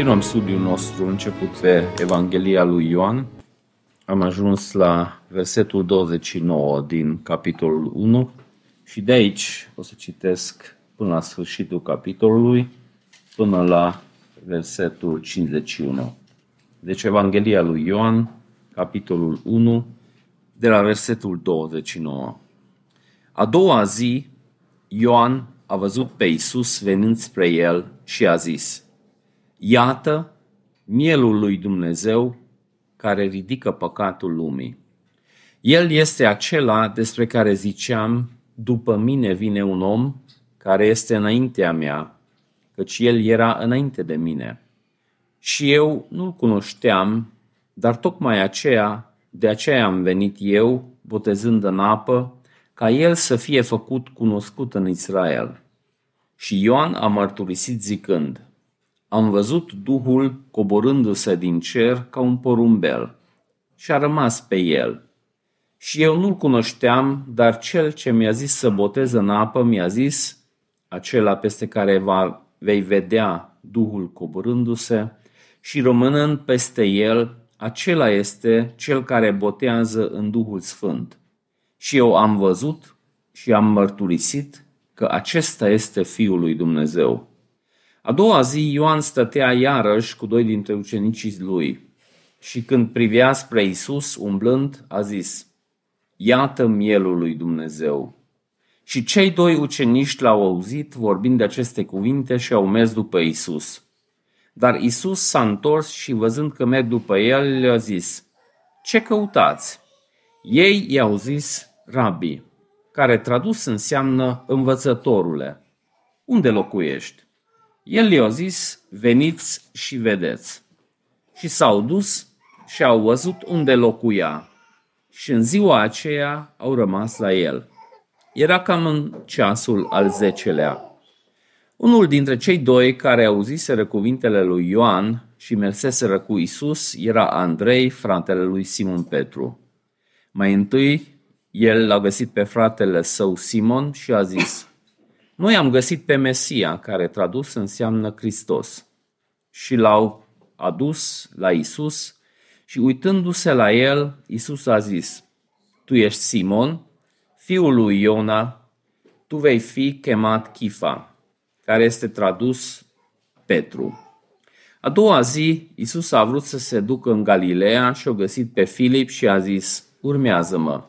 Continuăm studiul nostru început pe Evanghelia lui Ioan. Am ajuns la versetul 29 din capitolul 1 și de aici o să citesc până la sfârșitul capitolului, până la versetul 51. Deci Evanghelia lui Ioan, capitolul 1, de la versetul 29. A doua zi, Ioan a văzut pe Isus venind spre el și a zis, Iată mielul lui Dumnezeu care ridică păcatul lumii. El este acela despre care ziceam, după mine vine un om care este înaintea mea, căci el era înainte de mine. Și eu nu-l cunoșteam, dar tocmai aceea, de aceea am venit eu, botezând în apă, ca el să fie făcut cunoscut în Israel. Și Ioan a mărturisit zicând, am văzut Duhul coborându-se din cer ca un porumbel și a rămas pe el. Și eu nu-l cunoșteam, dar cel ce mi-a zis să botez în apă mi-a zis, acela peste care va, vei vedea Duhul coborându-se și rămânând peste el, acela este cel care botează în Duhul Sfânt. Și eu am văzut și am mărturisit că acesta este Fiul lui Dumnezeu. A doua zi Ioan stătea iarăși cu doi dintre ucenicii lui și când privea spre Isus umblând, a zis, Iată mielul lui Dumnezeu. Și cei doi ucenici l-au auzit vorbind de aceste cuvinte și au mers după Isus. Dar Isus s-a întors și văzând că merg după el, le-a zis, Ce căutați? Ei i-au zis, Rabi, care tradus înseamnă învățătorule. Unde locuiești? El le-a zis, veniți și vedeți. Și s-au dus și au văzut unde locuia. Și în ziua aceea au rămas la el. Era cam în ceasul al zecelea. Unul dintre cei doi care auziseră cuvintele lui Ioan și merseseră cu Isus era Andrei, fratele lui Simon Petru. Mai întâi, el l-a găsit pe fratele său Simon și a zis, noi am găsit pe Mesia, care tradus înseamnă Hristos, și l-au adus la Isus și uitându-se la el, Isus a zis, Tu ești Simon, fiul lui Iona, tu vei fi chemat Chifa, care este tradus Petru. A doua zi, Isus a vrut să se ducă în Galileea și a găsit pe Filip și a zis, urmează-mă.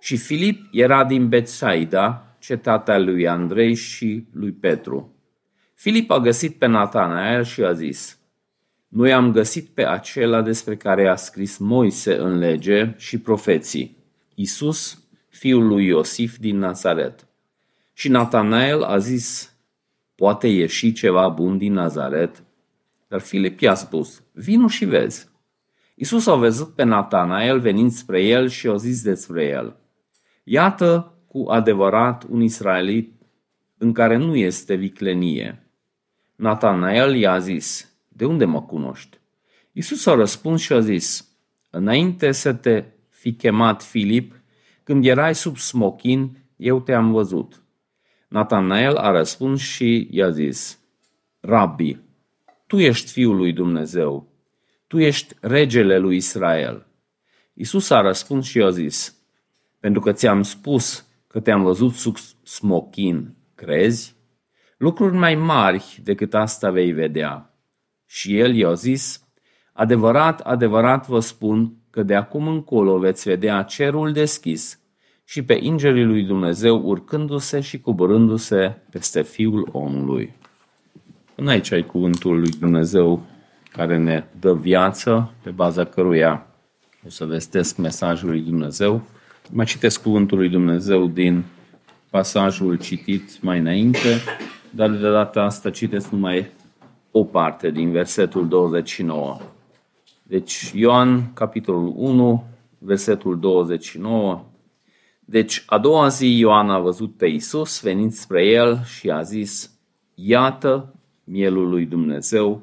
Și Filip era din Betsaida, cetatea lui Andrei și lui Petru. Filip a găsit pe Natanael și a zis, Noi am găsit pe acela despre care a scris Moise în lege și profeții, Isus, fiul lui Iosif din Nazaret. Și Natanael a zis, Poate ieși ceva bun din Nazaret? Dar Filip i-a spus, Vino și vezi. Isus a văzut pe Natanael venind spre el și a zis despre el, Iată cu adevărat un israelit în care nu este viclenie. Natanael i-a zis, de unde mă cunoști? Isus a răspuns și a zis, înainte să te fi chemat Filip, când erai sub smochin, eu te-am văzut. Natanael a răspuns și i-a zis, Rabbi, tu ești Fiul lui Dumnezeu, tu ești regele lui Israel. Isus a răspuns și i-a zis, pentru că ți-am spus că te-am văzut sub smochin, crezi? Lucruri mai mari decât asta vei vedea. Și el i-a zis, adevărat, adevărat vă spun că de acum încolo veți vedea cerul deschis și pe îngerii lui Dumnezeu urcându-se și coborându-se peste Fiul omului. Până aici ai cuvântul lui Dumnezeu care ne dă viață, pe baza căruia o să vestesc mesajul lui Dumnezeu. Mai citesc cuvântul lui Dumnezeu din pasajul citit mai înainte, dar de data asta citesc numai o parte din versetul 29. Deci Ioan, capitolul 1, versetul 29. Deci a doua zi Ioan a văzut pe Isus venind spre el și a zis, Iată mielul lui Dumnezeu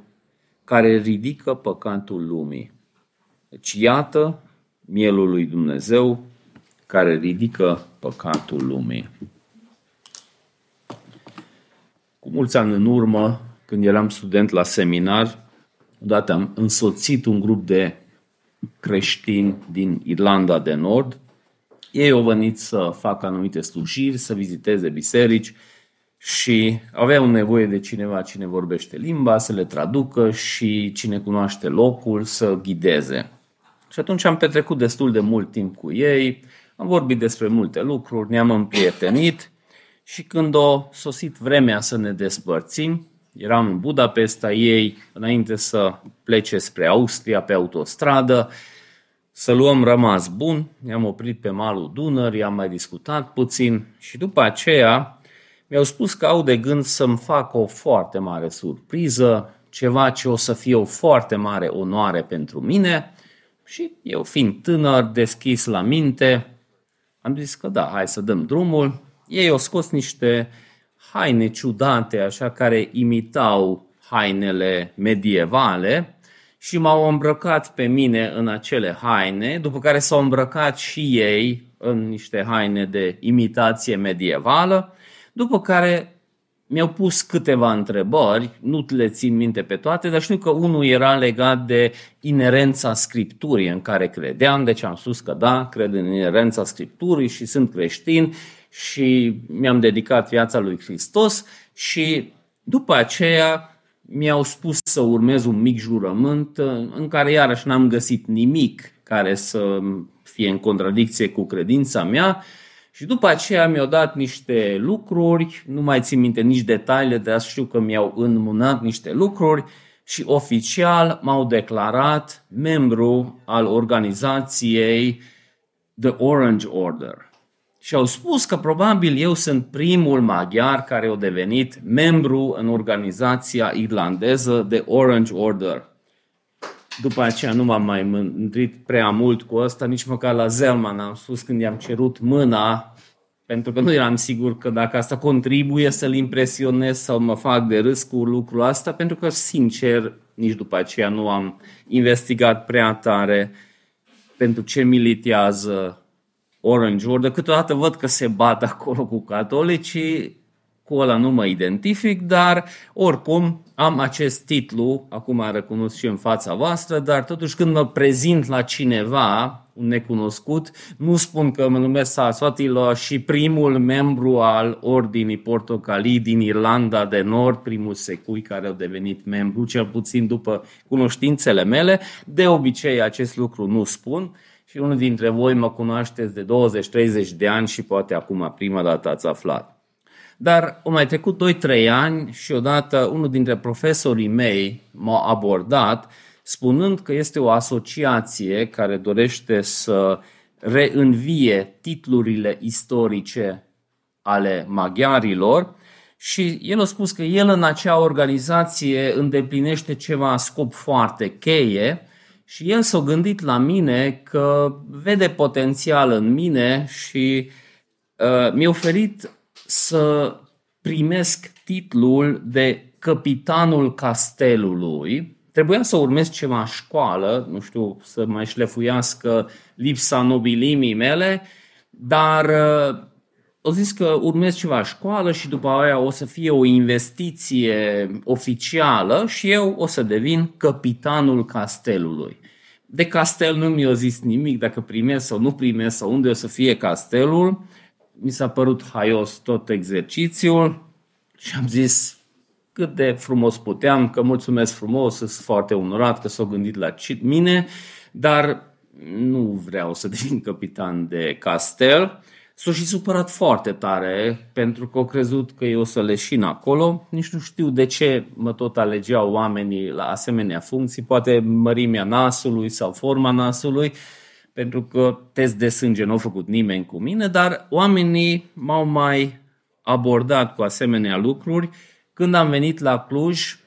care ridică păcatul lumii. Deci iată mielul lui Dumnezeu care ridică păcatul lumii. Cu mulți ani în urmă, când eram student la seminar, Odată am însoțit un grup de creștini din Irlanda de Nord. Ei au venit să facă anumite slujiri, să viziteze biserici și aveau nevoie de cineva cine vorbește limba, să le traducă și cine cunoaște locul să ghideze. Și atunci am petrecut destul de mult timp cu ei, am vorbit despre multe lucruri, ne-am împrietenit și când a sosit vremea să ne despărțim, eram în Budapesta, ei înainte să plece spre Austria pe autostradă, să luăm rămas bun, ne-am oprit pe malul Dunării, am mai discutat puțin și după aceea mi-au spus că au de gând să-mi fac o foarte mare surpriză, ceva ce o să fie o foarte mare onoare pentru mine și eu fiind tânăr, deschis la minte, am zis că da, hai să dăm drumul. Ei au scos niște haine ciudate, așa, care imitau hainele medievale și m-au îmbrăcat pe mine în acele haine, după care s-au îmbrăcat și ei în niște haine de imitație medievală, după care mi-au pus câteva întrebări, nu le țin minte pe toate, dar știu că unul era legat de inerența Scripturii în care credeam, deci am spus că da, cred în inerența Scripturii și sunt creștin și mi-am dedicat viața lui Hristos și după aceea mi-au spus să urmez un mic jurământ în care iarăși n-am găsit nimic care să fie în contradicție cu credința mea și după aceea mi-au dat niște lucruri, nu mai țin minte nici detaliile, dar știu că mi-au înmânat niște lucruri și oficial m-au declarat membru al organizației The Orange Order și au spus că probabil eu sunt primul maghiar care a devenit membru în organizația irlandeză de Orange Order. După aceea nu m-am mai mândrit prea mult cu asta, nici măcar la Zelman am spus când i-am cerut mâna, pentru că nu eram sigur că dacă asta contribuie să-l impresionez sau mă fac de râs cu lucrul asta, pentru că, sincer, nici după aceea nu am investigat prea tare pentru ce militează Orange Order, câteodată văd că se bat acolo cu catolicii, cu ăla nu mă identific, dar oricum am acest titlu, acum am recunosc și în fața voastră, dar totuși când mă prezint la cineva, un necunoscut, nu spun că mă numesc Saraswatilo și primul membru al Ordinii Portocalii din Irlanda de Nord, primul secui care a devenit membru, cel puțin după cunoștințele mele. De obicei acest lucru nu spun, și unul dintre voi mă cunoașteți de 20-30 de ani și poate acum prima dată ați aflat. Dar au mai trecut 2-3 ani și odată unul dintre profesorii mei m-a abordat spunând că este o asociație care dorește să reînvie titlurile istorice ale maghiarilor și el a spus că el în acea organizație îndeplinește ceva scop foarte cheie și el s-a gândit la mine că vede potențial în mine și uh, mi-a oferit să primesc titlul de capitanul castelului. Trebuia să urmez ceva școală, nu știu, să mai șlefuiască lipsa nobilimii mele, dar uh, au zis că urmez ceva școală și după aia o să fie o investiție oficială și eu o să devin capitanul castelului. De castel nu mi-a zis nimic, dacă primesc sau nu primesc sau unde o să fie castelul. Mi s-a părut haios tot exercițiul și am zis cât de frumos puteam, că mulțumesc frumos, sunt foarte onorat că s-au gândit la mine, dar nu vreau să devin capitan de castel. S-a și supărat foarte tare pentru că au crezut că eu o să leșin acolo. Nici nu știu de ce mă tot alegeau oamenii la asemenea funcții, poate mărimea nasului sau forma nasului, pentru că test de sânge nu au făcut nimeni cu mine, dar oamenii m-au mai abordat cu asemenea lucruri. Când am venit la Cluj,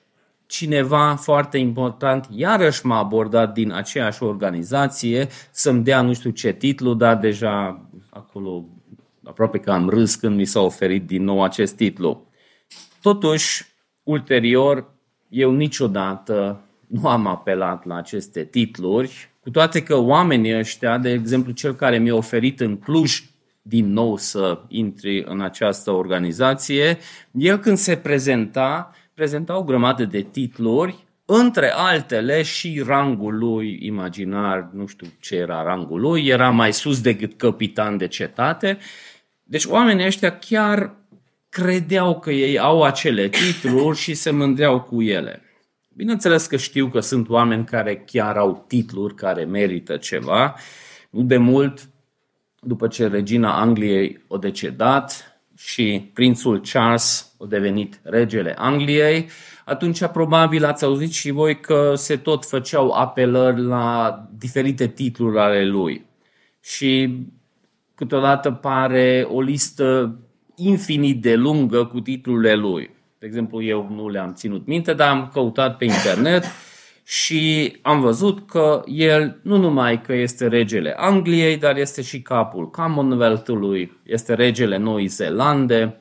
cineva foarte important iarăși m-a abordat din aceeași organizație să-mi dea nu știu ce titlu, dar deja acolo aproape că am râs când mi s-a oferit din nou acest titlu. Totuși, ulterior, eu niciodată nu am apelat la aceste titluri, cu toate că oamenii ăștia, de exemplu cel care mi-a oferit în Cluj din nou să intri în această organizație, el când se prezenta, prezenta o grămadă de titluri între altele și rangul lui imaginar, nu știu ce era rangul lui, era mai sus decât capitan de cetate. Deci oamenii ăștia chiar credeau că ei au acele titluri și se mândreau cu ele. Bineînțeles că știu că sunt oameni care chiar au titluri care merită ceva. Nu de mult, după ce regina Angliei a decedat și prințul Charles a devenit regele Angliei, atunci probabil ați auzit și voi că se tot făceau apelări la diferite titluri ale lui. Și câteodată pare o listă infinit de lungă cu titlurile lui. De exemplu, eu nu le-am ținut minte, dar am căutat pe internet și am văzut că el nu numai că este regele Angliei, dar este și capul Commonwealth-ului, este regele Noii Zeelande,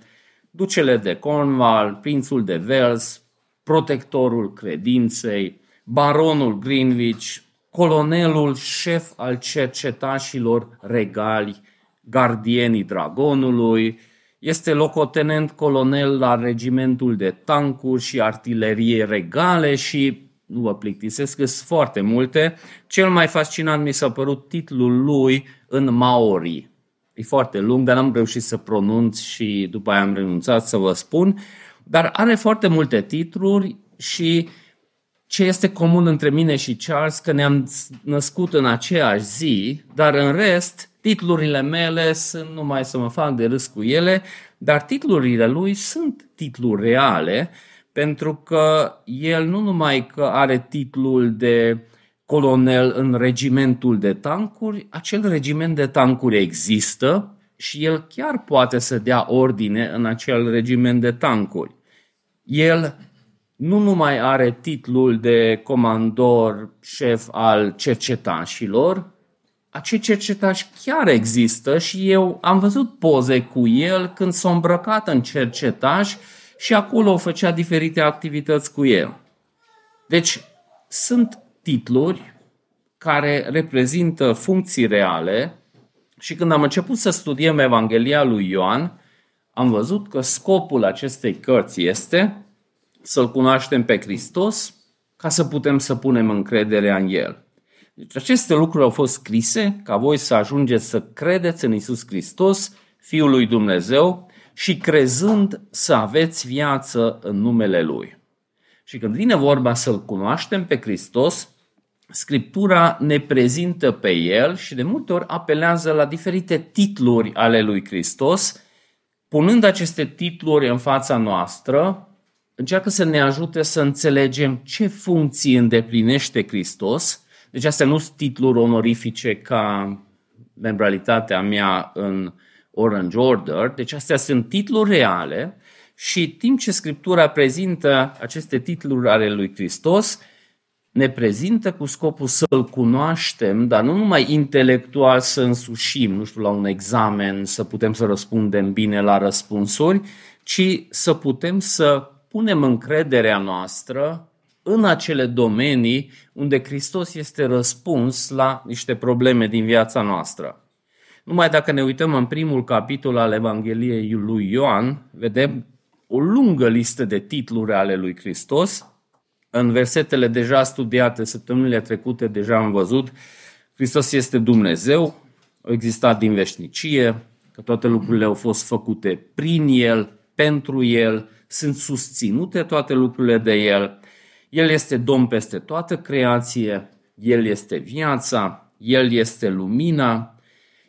ducele de Cornwall, prințul de Wales, protectorul credinței, baronul Greenwich, colonelul șef al cercetașilor regali, gardienii dragonului, este locotenent colonel la regimentul de tancuri și artilerie regale și nu vă plictisesc, sunt foarte multe. Cel mai fascinant mi s-a părut titlul lui în Maori. E foarte lung, dar n-am reușit să pronunț și după aia am renunțat să vă spun. Dar are foarte multe titluri și ce este comun între mine și Charles, că ne-am născut în aceeași zi, dar în rest, titlurile mele sunt numai să mă fac de râs cu ele, dar titlurile lui sunt titluri reale, pentru că el nu numai că are titlul de colonel în regimentul de tancuri, acel regiment de tancuri există și el chiar poate să dea ordine în acel regiment de tancuri. El nu numai are titlul de comandor șef al cercetașilor, acei cercetași chiar există și eu am văzut poze cu el când s-a îmbrăcat în cercetaș și acolo făcea diferite activități cu el. Deci sunt titluri care reprezintă funcții reale și când am început să studiem Evanghelia lui Ioan, am văzut că scopul acestei cărți este să-L cunoaștem pe Hristos ca să putem să punem încrederea în El. Deci aceste lucruri au fost scrise ca voi să ajungeți să credeți în Isus Hristos, Fiul lui Dumnezeu, și crezând să aveți viață în numele Lui. Și când vine vorba să-L cunoaștem pe Hristos, Scriptura ne prezintă pe El și de multe ori apelează la diferite titluri ale lui Hristos, punând aceste titluri în fața noastră, încearcă să ne ajute să înțelegem ce funcții îndeplinește Hristos. Deci astea nu sunt titluri onorifice ca membralitatea mea în Orange Order, deci astea sunt titluri reale și timp ce Scriptura prezintă aceste titluri ale lui Hristos, ne prezintă cu scopul să-L cunoaștem, dar nu numai intelectual să însușim, nu știu, la un examen, să putem să răspundem bine la răspunsuri, ci să putem să punem încrederea noastră în acele domenii unde Hristos este răspuns la niște probleme din viața noastră. Numai dacă ne uităm în primul capitol al Evangheliei lui Ioan, vedem o lungă listă de titluri ale lui Hristos. În versetele deja studiate săptămânile trecute, deja am văzut, Hristos este Dumnezeu, a existat din veșnicie, că toate lucrurile au fost făcute prin El, pentru El, sunt susținute toate lucrurile de El. El este Domn peste toată creație, El este viața, El este lumina,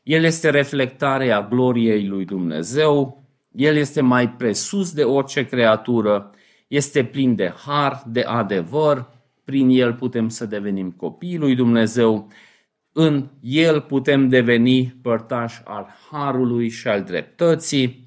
El este reflectarea gloriei lui Dumnezeu, El este mai presus de orice creatură, este plin de har, de adevăr, prin El putem să devenim copii lui Dumnezeu, în El putem deveni părtași al harului și al dreptății,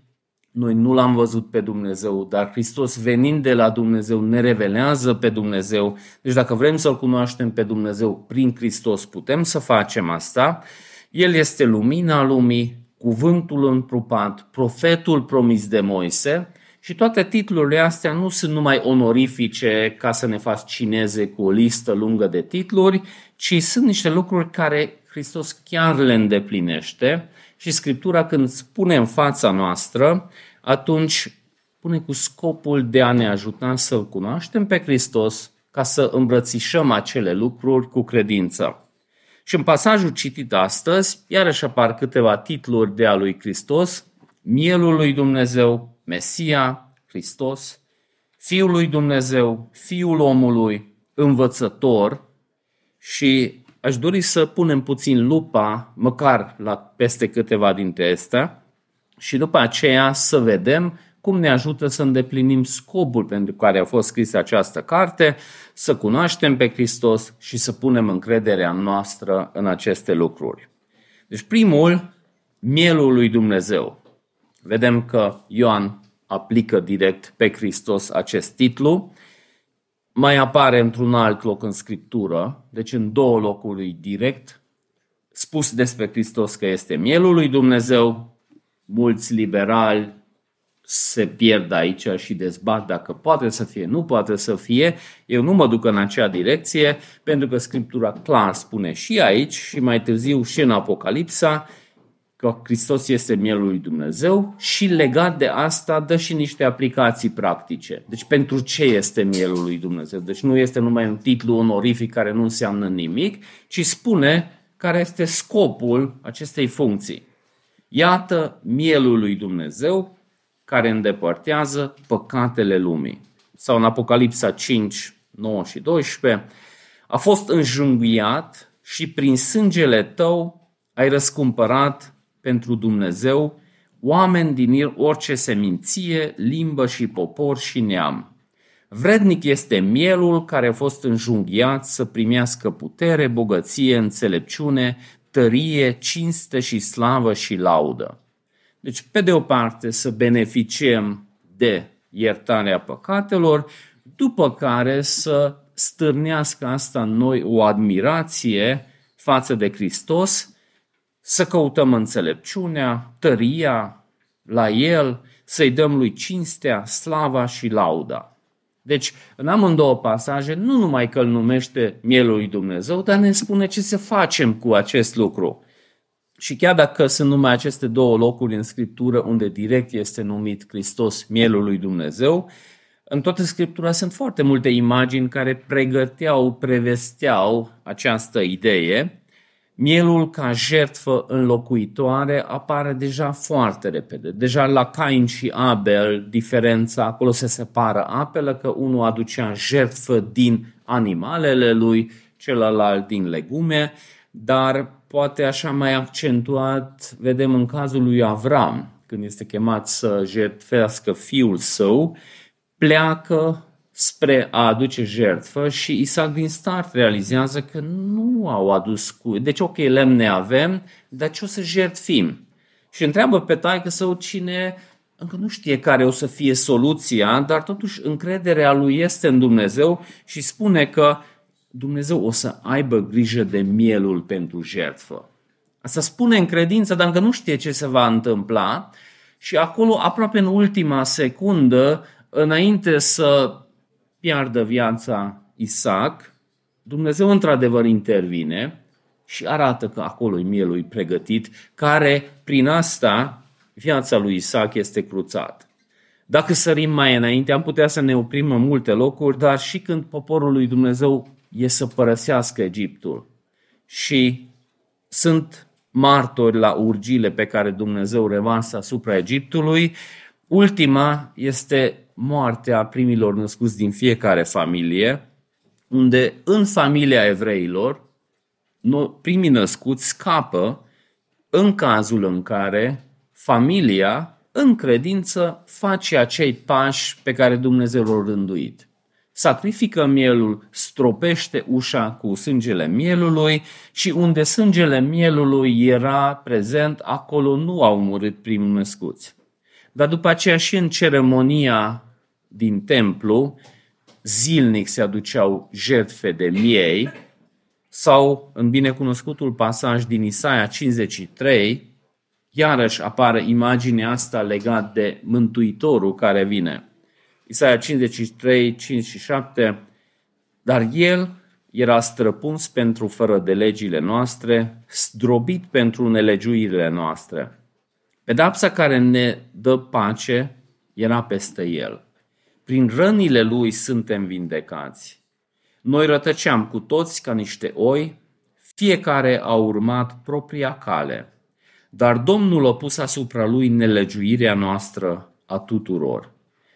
noi nu l-am văzut pe Dumnezeu, dar Hristos venind de la Dumnezeu ne revelează pe Dumnezeu. Deci dacă vrem să-L cunoaștem pe Dumnezeu prin Hristos, putem să facem asta. El este lumina lumii, cuvântul întrupat, profetul promis de Moise și toate titlurile astea nu sunt numai onorifice ca să ne fascineze cu o listă lungă de titluri, ci sunt niște lucruri care Hristos chiar le îndeplinește și Scriptura când spune în fața noastră, atunci pune cu scopul de a ne ajuta să-L cunoaștem pe Hristos ca să îmbrățișăm acele lucruri cu credință. Și în pasajul citit astăzi, iarăși apar câteva titluri de a lui Hristos, Mielul lui Dumnezeu, Mesia, Hristos, Fiul lui Dumnezeu, Fiul omului, Învățător și aș dori să punem puțin lupa, măcar la peste câteva dintre astea, și după aceea să vedem cum ne ajută să îndeplinim scopul pentru care a fost scrisă această carte, să cunoaștem pe Hristos și să punem încrederea noastră în aceste lucruri. Deci primul, mielul lui Dumnezeu. Vedem că Ioan aplică direct pe Hristos acest titlu. Mai apare într-un alt loc în Scriptură, deci în două locuri direct, spus despre Hristos că este mielul lui Dumnezeu. Mulți liberali se pierd aici și dezbat dacă poate să fie, nu poate să fie. Eu nu mă duc în acea direcție, pentru că Scriptura clar spune și aici și mai târziu și în Apocalipsa că Hristos este mielul lui Dumnezeu și legat de asta dă și niște aplicații practice. Deci pentru ce este mielul lui Dumnezeu? Deci nu este numai un titlu onorific care nu înseamnă nimic, ci spune care este scopul acestei funcții. Iată mielul lui Dumnezeu care îndepărtează păcatele lumii. Sau în Apocalipsa 5, 9 și 12, a fost înjunghiat și prin sângele tău ai răscumpărat pentru Dumnezeu oameni din orice seminție, limbă și popor și neam. Vrednic este mielul care a fost înjunghiat să primească putere, bogăție, înțelepciune, tărie, cinste și slavă și laudă. Deci, pe de o parte, să beneficiem de iertarea păcatelor, după care să stârnească asta în noi o admirație față de Hristos, să căutăm înțelepciunea, tăria la El, să-i dăm lui cinstea, slava și lauda. Deci, în amândouă pasaje, nu numai că îl numește mielul lui Dumnezeu, dar ne spune ce să facem cu acest lucru. Și chiar dacă sunt numai aceste două locuri în Scriptură unde direct este numit Hristos mielul lui Dumnezeu, în toată Scriptura sunt foarte multe imagini care pregăteau, prevesteau această idee. Mielul ca jertfă înlocuitoare apare deja foarte repede. Deja la Cain și Abel, diferența, acolo se separă apele, că unul aducea jertfă din animalele lui, celălalt din legume, dar poate așa mai accentuat, vedem în cazul lui Avram, când este chemat să jertfească fiul său, pleacă spre a aduce jertfă și Isaac din start realizează că nu au adus cu... Deci, ok, lemne avem, dar ce o să jertfim? Și întreabă pe taică său cine încă nu știe care o să fie soluția, dar totuși încrederea lui este în Dumnezeu și spune că Dumnezeu o să aibă grijă de mielul pentru jertfă. Asta spune în credință, dar încă nu știe ce se va întâmpla și acolo, aproape în ultima secundă, înainte să piardă viața Isaac, Dumnezeu într-adevăr intervine și arată că acolo e mielul pregătit, care prin asta viața lui Isaac este cruțată. Dacă sărim mai înainte, am putea să ne oprim în multe locuri, dar și când poporul lui Dumnezeu e să părăsească Egiptul. Și sunt martori la urgile pe care Dumnezeu revansă asupra Egiptului. Ultima este moartea primilor născuți din fiecare familie, unde în familia evreilor primii născuți scapă în cazul în care familia, în credință, face acei pași pe care Dumnezeu l-a rânduit sacrifică mielul, stropește ușa cu sângele mielului și unde sângele mielului era prezent, acolo nu au murit primul născuți. Dar după aceea și în ceremonia din templu, zilnic se aduceau jertfe de miei, sau în binecunoscutul pasaj din Isaia 53, iarăși apare imaginea asta legat de Mântuitorul care vine. Isaia 53, 5 și 7, dar el era străpuns pentru fără de legile noastre, zdrobit pentru nelegiuirile noastre. Pedapsa care ne dă pace era peste el. Prin rănile lui suntem vindecați. Noi rătăceam cu toți ca niște oi, fiecare a urmat propria cale, dar Domnul a pus asupra lui nelegiuirea noastră a tuturor.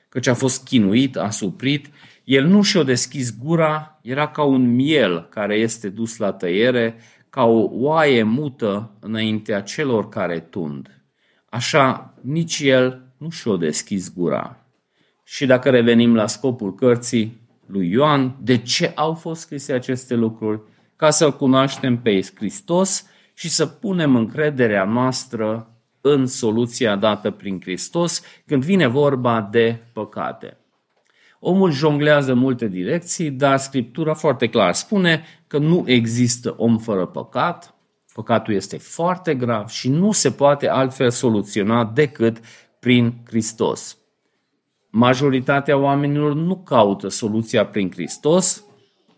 Căci a fost chinuit, a suprit, el nu și-a deschis gura, era ca un miel care este dus la tăiere, ca o oaie mută înaintea celor care tund. Așa nici el nu și-a deschis gura. Și dacă revenim la scopul cărții lui Ioan, de ce au fost scrise aceste lucruri? Ca să-L cunoaștem pe Hristos și să punem încrederea noastră în soluția dată prin Hristos când vine vorba de păcate. Omul jonglează multe direcții, dar Scriptura foarte clar spune că nu există om fără păcat, păcatul este foarte grav și nu se poate altfel soluționa decât prin Hristos. Majoritatea oamenilor nu caută soluția prin Hristos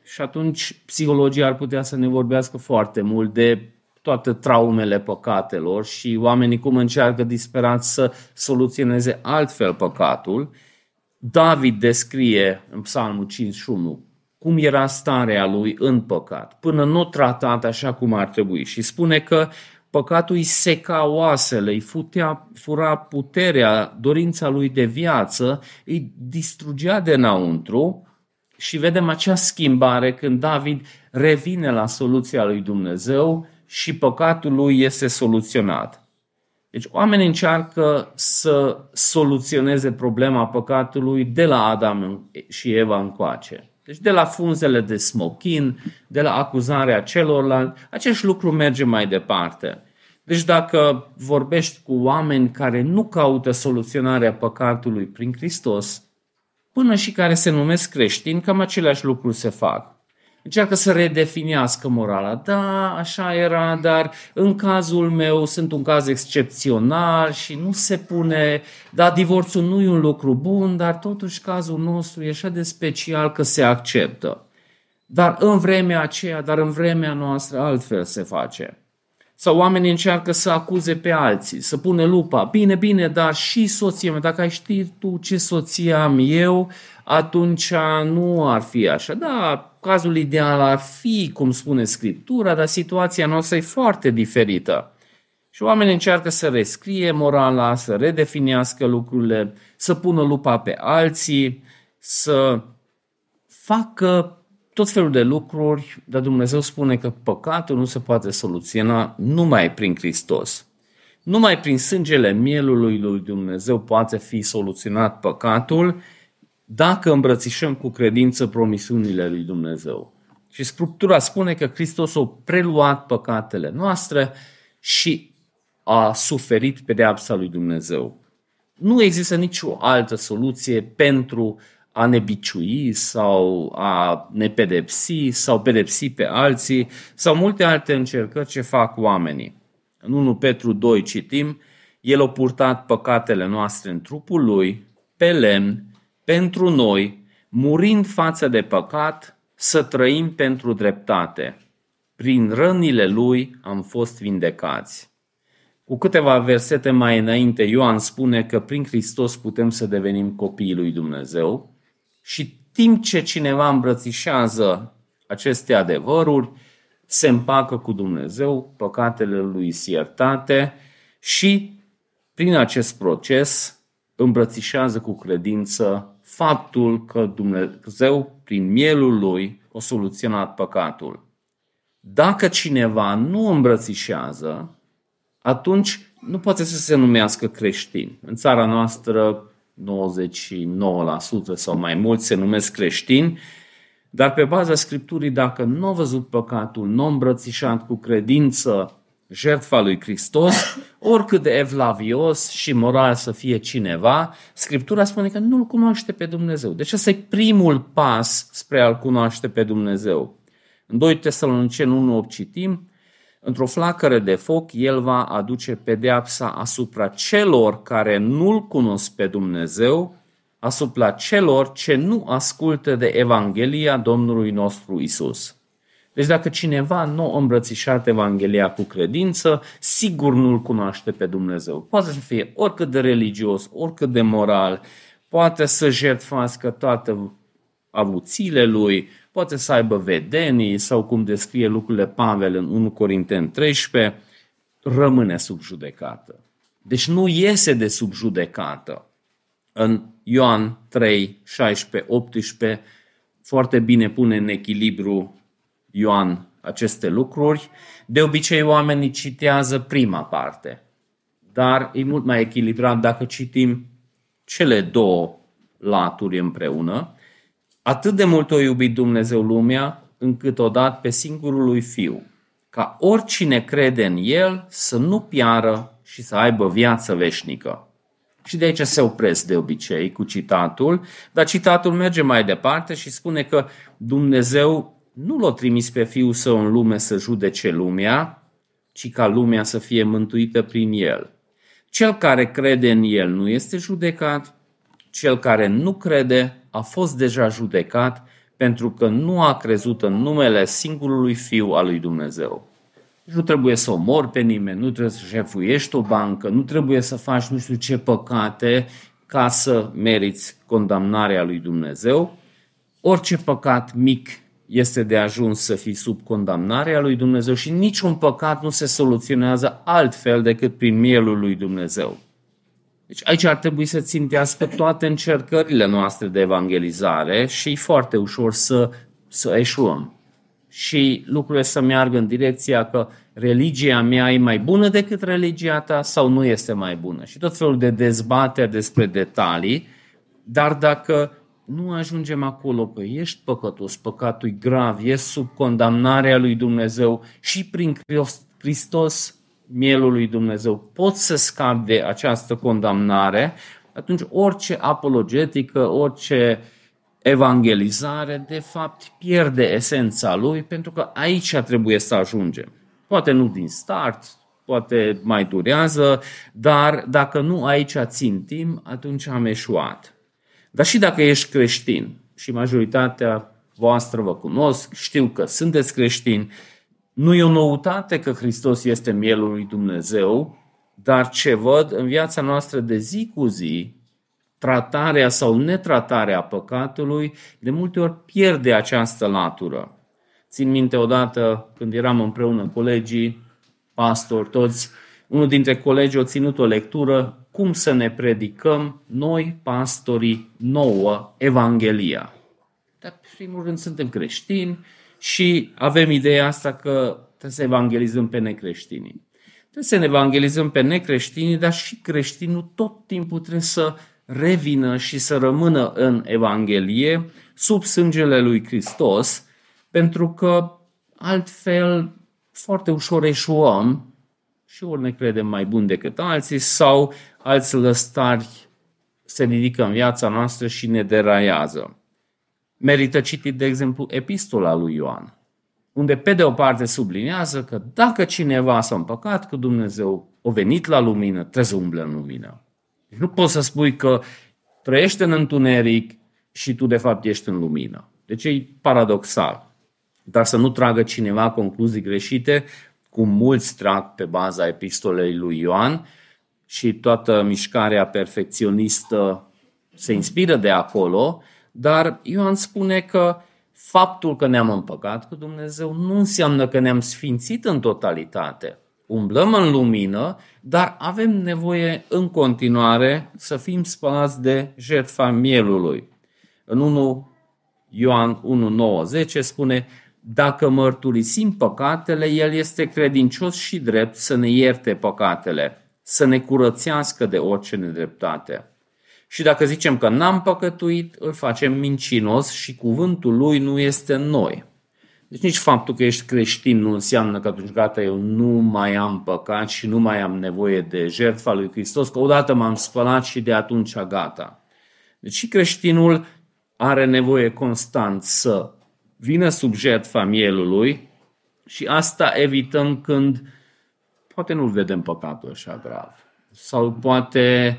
și atunci psihologia ar putea să ne vorbească foarte mult de toate traumele păcatelor și oamenii cum încearcă disperat să soluționeze altfel păcatul. David descrie în Psalmul 51 cum era starea lui în păcat, până nu tratat așa cum ar trebui și spune că păcatul îi seca oasele, îi futea, fura puterea, dorința lui de viață, îi distrugea de înăuntru și vedem acea schimbare când David revine la soluția lui Dumnezeu și păcatul lui este soluționat. Deci oamenii încearcă să soluționeze problema păcatului de la Adam și Eva încoace. Deci de la funzele de smochin, de la acuzarea celorlalți, acest lucru merge mai departe. Deci dacă vorbești cu oameni care nu caută soluționarea păcatului prin Hristos, până și care se numesc creștini, cam aceleași lucruri se fac. Încearcă să redefinească morala. Da, așa era, dar în cazul meu sunt un caz excepțional și nu se pune, da, divorțul nu e un lucru bun, dar totuși cazul nostru e așa de special că se acceptă. Dar în vremea aceea, dar în vremea noastră altfel se face. Sau oamenii încearcă să acuze pe alții, să pune lupa. Bine, bine, dar și soția mea. Dacă ai ști tu ce soție am eu, atunci nu ar fi așa. Da, cazul ideal ar fi, cum spune Scriptura, dar situația noastră e foarte diferită. Și oamenii încearcă să rescrie morala, să redefinească lucrurile, să pună lupa pe alții, să facă tot felul de lucruri, dar Dumnezeu spune că păcatul nu se poate soluționa numai prin Hristos. Numai prin sângele mielului lui Dumnezeu poate fi soluționat păcatul dacă îmbrățișăm cu credință promisiunile lui Dumnezeu. Și Scriptura spune că Hristos a preluat păcatele noastre și a suferit pedeapsa lui Dumnezeu. Nu există nicio altă soluție pentru a ne biciui sau a ne pedepsi sau pedepsi pe alții sau multe alte încercări ce fac oamenii. În 1 Petru 2 citim, El a purtat păcatele noastre în trupul Lui, pe lemn, pentru noi, murind față de păcat, să trăim pentru dreptate. Prin rănile Lui am fost vindecați. Cu câteva versete mai înainte, Ioan spune că prin Hristos putem să devenim copiii lui Dumnezeu și timp ce cineva îmbrățișează aceste adevăruri, se împacă cu Dumnezeu, păcatele lui iertate și prin acest proces îmbrățișează cu credință faptul că Dumnezeu, prin mielul lui, a soluționat păcatul. Dacă cineva nu îmbrățișează, atunci nu poate să se numească creștin. În țara noastră 99% sau mai mulți se numesc creștini, dar pe baza Scripturii, dacă nu a văzut păcatul, nu a îmbrățișat cu credință jertfa lui Hristos, oricât de evlavios și moral să fie cineva, Scriptura spune că nu-L cunoaște pe Dumnezeu. Deci ăsta e primul pas spre a-L cunoaște pe Dumnezeu. În 2 Tesaloniceni 1.8 citim, Într-o flacără de foc, el va aduce pedeapsa asupra celor care nu-L cunosc pe Dumnezeu, asupra celor ce nu ascultă de Evanghelia Domnului nostru Isus. Deci dacă cineva nu a îmbrățișat Evanghelia cu credință, sigur nu-L cunoaște pe Dumnezeu. Poate să fie oricât de religios, oricât de moral, poate să jertfească toată avuțiile lui, poate să aibă vedenii sau cum descrie lucrurile Pavel în 1 Corinteni 13, rămâne sub judecată. Deci nu iese de sub judecată. În Ioan 3, 16, 18, foarte bine pune în echilibru Ioan aceste lucruri. De obicei oamenii citează prima parte, dar e mult mai echilibrat dacă citim cele două laturi împreună. Atât de mult o iubit Dumnezeu lumea, încât o dat pe singurul lui Fiu, ca oricine crede în El să nu piară și să aibă viață veșnică. Și de aici se opresc de obicei cu citatul, dar citatul merge mai departe și spune că Dumnezeu nu l-a trimis pe Fiul Său în lume să judece lumea, ci ca lumea să fie mântuită prin El. Cel care crede în El nu este judecat, cel care nu crede a fost deja judecat pentru că nu a crezut în numele singurului Fiu al lui Dumnezeu. Nu trebuie să omori pe nimeni, nu trebuie să jefuiești o bancă, nu trebuie să faci nu știu ce păcate ca să meriți condamnarea lui Dumnezeu. Orice păcat mic este de ajuns să fii sub condamnarea lui Dumnezeu și niciun păcat nu se soluționează altfel decât prin mielul lui Dumnezeu. Deci aici ar trebui să țintească toate încercările noastre de evangelizare și e foarte ușor să, să eșuăm. Și lucrurile să meargă în direcția că religia mea e mai bună decât religia ta sau nu este mai bună. Și tot felul de dezbateri despre detalii, dar dacă nu ajungem acolo că ești păcătos, păcatul e grav, ești sub condamnarea lui Dumnezeu și prin Hristos, mielul lui Dumnezeu, poți să scapi de această condamnare, atunci orice apologetică, orice evangelizare, de fapt, pierde esența lui, pentru că aici trebuie să ajungem. Poate nu din start, poate mai durează, dar dacă nu aici țintim, atunci am eșuat. Dar și dacă ești creștin și majoritatea voastră vă cunosc, știu că sunteți creștini, nu e o noutate că Hristos este mielul lui Dumnezeu, dar ce văd în viața noastră de zi cu zi, tratarea sau netratarea păcatului, de multe ori pierde această latură. Țin minte odată când eram împreună colegii, pastori, toți, unul dintre colegi a ținut o lectură cum să ne predicăm noi, pastorii, nouă Evanghelia. Dar, pe primul rând, suntem creștini și avem ideea asta că trebuie să evangelizăm pe necreștinii. Trebuie să ne evangelizăm pe necreștinii, dar și creștinul tot timpul trebuie să revină și să rămână în Evanghelie sub sângele lui Hristos, pentru că altfel foarte ușor eșuăm și ori ne credem mai buni decât alții sau alți lăstari se ridică în viața noastră și ne deraiază. Merită citit, de exemplu, epistola lui Ioan, unde pe de o parte sublinează că dacă cineva s-a împăcat cu Dumnezeu, o venit la lumină, trebuie să umble în lumină. Deci nu poți să spui că trăiești în întuneric și tu de fapt ești în lumină. Deci e paradoxal. Dar să nu tragă cineva concluzii greșite, cum mulți trag pe baza epistolei lui Ioan și toată mișcarea perfecționistă se inspiră de acolo, dar Ioan spune că faptul că ne-am împăcat cu Dumnezeu nu înseamnă că ne-am sfințit în totalitate. Umblăm în lumină, dar avem nevoie în continuare să fim spălați de jertfa mielului. În 1 Ioan 1.9.10 spune dacă mărturisim păcatele, El este credincios și drept să ne ierte păcatele, să ne curățească de orice nedreptate. Și dacă zicem că n-am păcătuit, îl facem mincinos și cuvântul lui nu este în noi. Deci nici faptul că ești creștin nu înseamnă că atunci gata, eu nu mai am păcat și nu mai am nevoie de jertfa lui Hristos, că odată m-am spălat și de atunci gata. Deci și creștinul are nevoie constant să vină sub jertfa mielului și asta evităm când poate nu-l vedem păcatul așa grav. Sau poate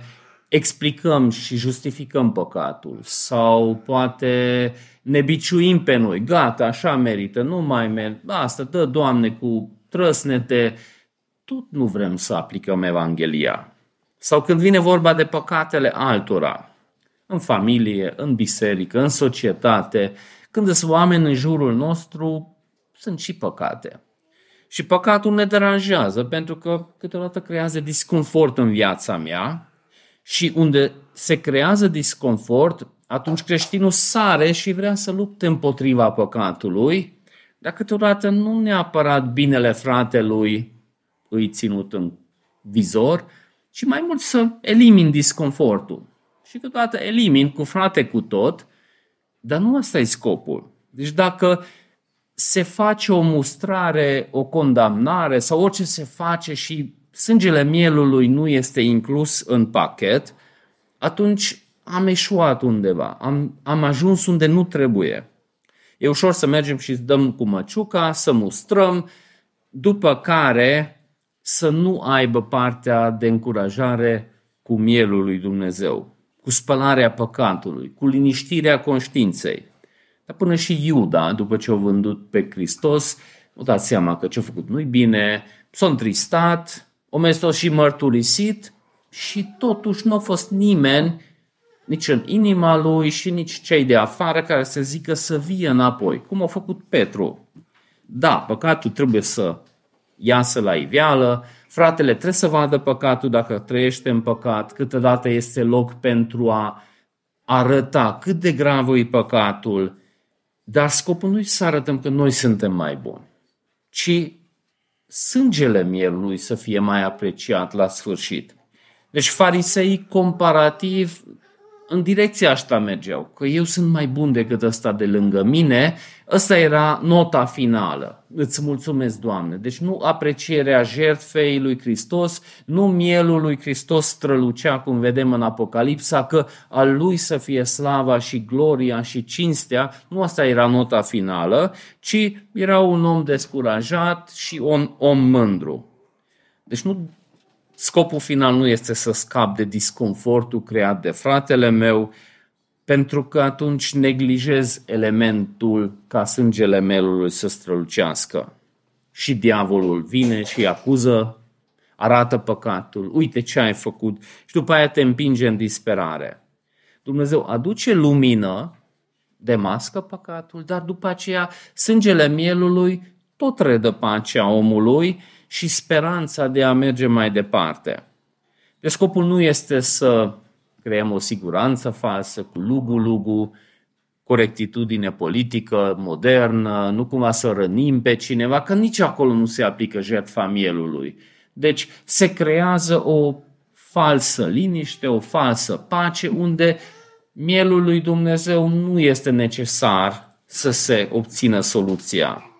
explicăm și justificăm păcatul. Sau poate ne biciuim pe noi. Gata, așa merită, nu mai merg. Asta, dă, Doamne, cu trăsnete. Tot nu vrem să aplicăm Evanghelia. Sau când vine vorba de păcatele altora. în familie, în biserică, în societate, când sunt oameni în jurul nostru, sunt și păcate. Și păcatul ne deranjează pentru că câteodată creează disconfort în viața mea și unde se creează disconfort, atunci creștinul sare și vrea să lupte împotriva păcatului, dar câteodată nu neapărat binele fratelui îi ținut în vizor, ci mai mult să elimin disconfortul. Și câteodată elimin cu frate cu tot, dar nu asta e scopul. Deci dacă se face o mustrare, o condamnare sau orice se face și sângele mielului nu este inclus în pachet, atunci am eșuat undeva, am, am ajuns unde nu trebuie. E ușor să mergem și dăm cu măciuca, să mustrăm, după care să nu aibă partea de încurajare cu mielul lui Dumnezeu, cu spălarea păcatului, cu liniștirea conștiinței. Dar până și Iuda, după ce au vândut pe Hristos, nu dați seama că ce-a făcut nu-i bine, s-a întristat, o mestos și mărturisit și totuși nu a fost nimeni nici în inima lui și nici cei de afară care să zică să vie înapoi, cum a făcut Petru. Da, păcatul trebuie să iasă la iveală, fratele trebuie să vadă păcatul dacă trăiește în păcat, câteodată este loc pentru a arăta cât de grav e păcatul, dar scopul nu e să arătăm că noi suntem mai buni, ci sângele mielului să fie mai apreciat la sfârșit. Deci farisei comparativ în direcția asta mergeau, că eu sunt mai bun decât ăsta de lângă mine, ăsta era nota finală. Îți mulțumesc, Doamne. Deci nu aprecierea jertfei lui Hristos, nu mielul lui Hristos strălucea, cum vedem în Apocalipsa, că al lui să fie slava și gloria și cinstea, nu asta era nota finală, ci era un om descurajat și un om mândru. Deci nu Scopul final nu este să scap de disconfortul creat de fratele meu, pentru că atunci neglijez elementul ca sângele melului să strălucească. Și diavolul vine și acuză, arată păcatul, uite ce ai făcut și după aia te împinge în disperare. Dumnezeu aduce lumină, demască păcatul, dar după aceea sângele mielului tot redă pacea omului și speranța de a merge mai departe. Deci scopul nu este să creăm o siguranță falsă cu lugu-lugu, corectitudine politică modernă, nu cumva să rănim pe cineva, că nici acolo nu se aplică jertfa mielului. Deci se creează o falsă liniște, o falsă pace, unde mielul lui Dumnezeu nu este necesar să se obțină soluția.